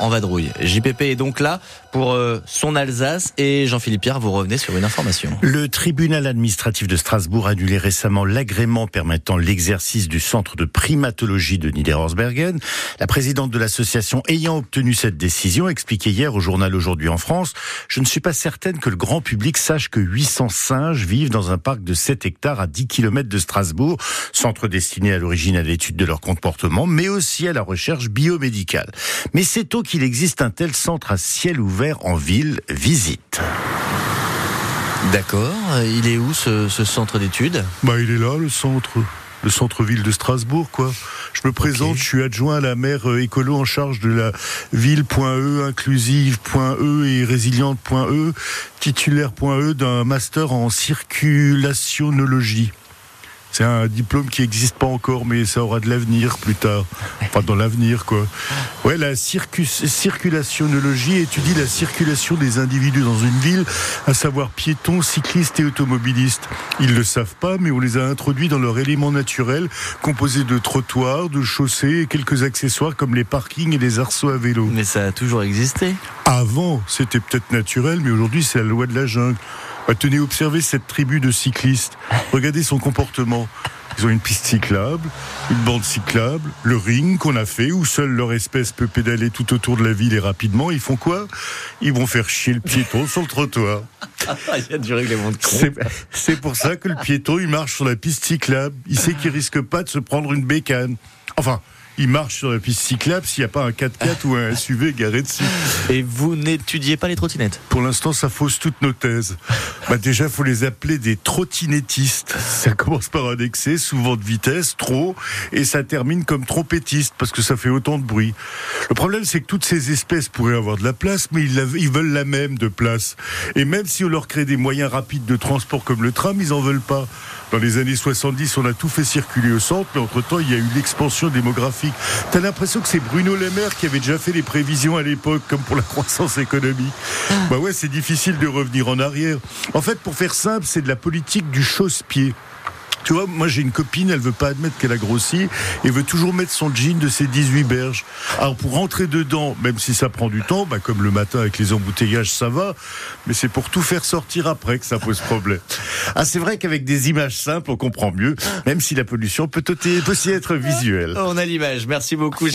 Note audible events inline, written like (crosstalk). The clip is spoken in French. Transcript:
en vadrouille. JPP est donc là pour euh, son Alsace et Jean-Philippe Pierre, vous revenez sur une information. Le tribunal administratif de Strasbourg a annulé récemment l'agrément permettant l'exercice du centre de primatologie de Niederhorstbergen. La présidente de l'association ayant obtenu cette décision expliquait hier au journal Aujourd'hui en France, je ne suis pas certaine que le grand public sache que 800 singes vivent dans un parc de 7 hectares à 10 km de Strasbourg, centre destiné à l'origine à l'étude de leur comportement, mais aussi à la recherche biomédicale. Mais c'est qu'il existe un tel centre à ciel ouvert? En ville, visite. D'accord. Il est où ce, centre d'études? Bah, il est là, le centre. Le centre-ville de Strasbourg, quoi. Je me présente, je suis adjoint à la maire euh, écolo en charge de la ville.e, inclusive.e et résiliente.e, titulaire.e d'un master en circulationnologie. C'est un diplôme qui n'existe pas encore, mais ça aura de l'avenir plus tard. Enfin, dans l'avenir, quoi. Ouais, la circulationnologie étudie la circulation des individus dans une ville, à savoir piétons, cyclistes et automobilistes. Ils le savent pas, mais on les a introduits dans leur élément naturel, composé de trottoirs, de chaussées et quelques accessoires comme les parkings et les arceaux à vélo. Mais ça a toujours existé. Avant, c'était peut-être naturel, mais aujourd'hui, c'est la loi de la jungle. Tenez, observez cette tribu de cyclistes. Regardez son comportement. Ils ont une piste cyclable, une bande cyclable, le ring qu'on a fait où seule leur espèce peut pédaler tout autour de la ville et rapidement. Ils font quoi? Ils vont faire chier le piéton sur le trottoir. (laughs) il y a du règlement de C'est pour ça que le piéton, il marche sur la piste cyclable. Il sait qu'il risque pas de se prendre une bécane. Enfin, il marche sur la piste cyclable s'il n'y a pas un 4x4 ou un (laughs) SUV garé dessus. Et vous n'étudiez pas les trottinettes? Pour l'instant, ça fausse toutes nos thèses. Bah déjà, il faut les appeler des trottinettistes. Ça commence par un excès, souvent de vitesse, trop, et ça termine comme trompettistes parce que ça fait autant de bruit. Le problème, c'est que toutes ces espèces pourraient avoir de la place, mais ils, ils veulent la même de place. Et même si on leur crée des moyens rapides de transport comme le tram, ils en veulent pas. Dans les années 70, on a tout fait circuler au centre, mais entre-temps, il y a eu l'expansion démographique. T'as l'impression que c'est Bruno Le Maire qui avait déjà fait les prévisions à l'époque, comme pour la croissance économique. Ah. Bah ouais, c'est difficile de revenir en arrière. En fait, pour faire simple, c'est de la politique du chausse-pied. Tu vois, moi j'ai une copine, elle veut pas admettre qu'elle a grossi et veut toujours mettre son jean de ses 18 berges. Alors pour rentrer dedans, même si ça prend du temps, bah comme le matin avec les embouteillages ça va, mais c'est pour tout faire sortir après que ça pose problème. Ah c'est vrai qu'avec des images simples on comprend mieux, même si la pollution peut aussi être visuelle. On a l'image, merci beaucoup.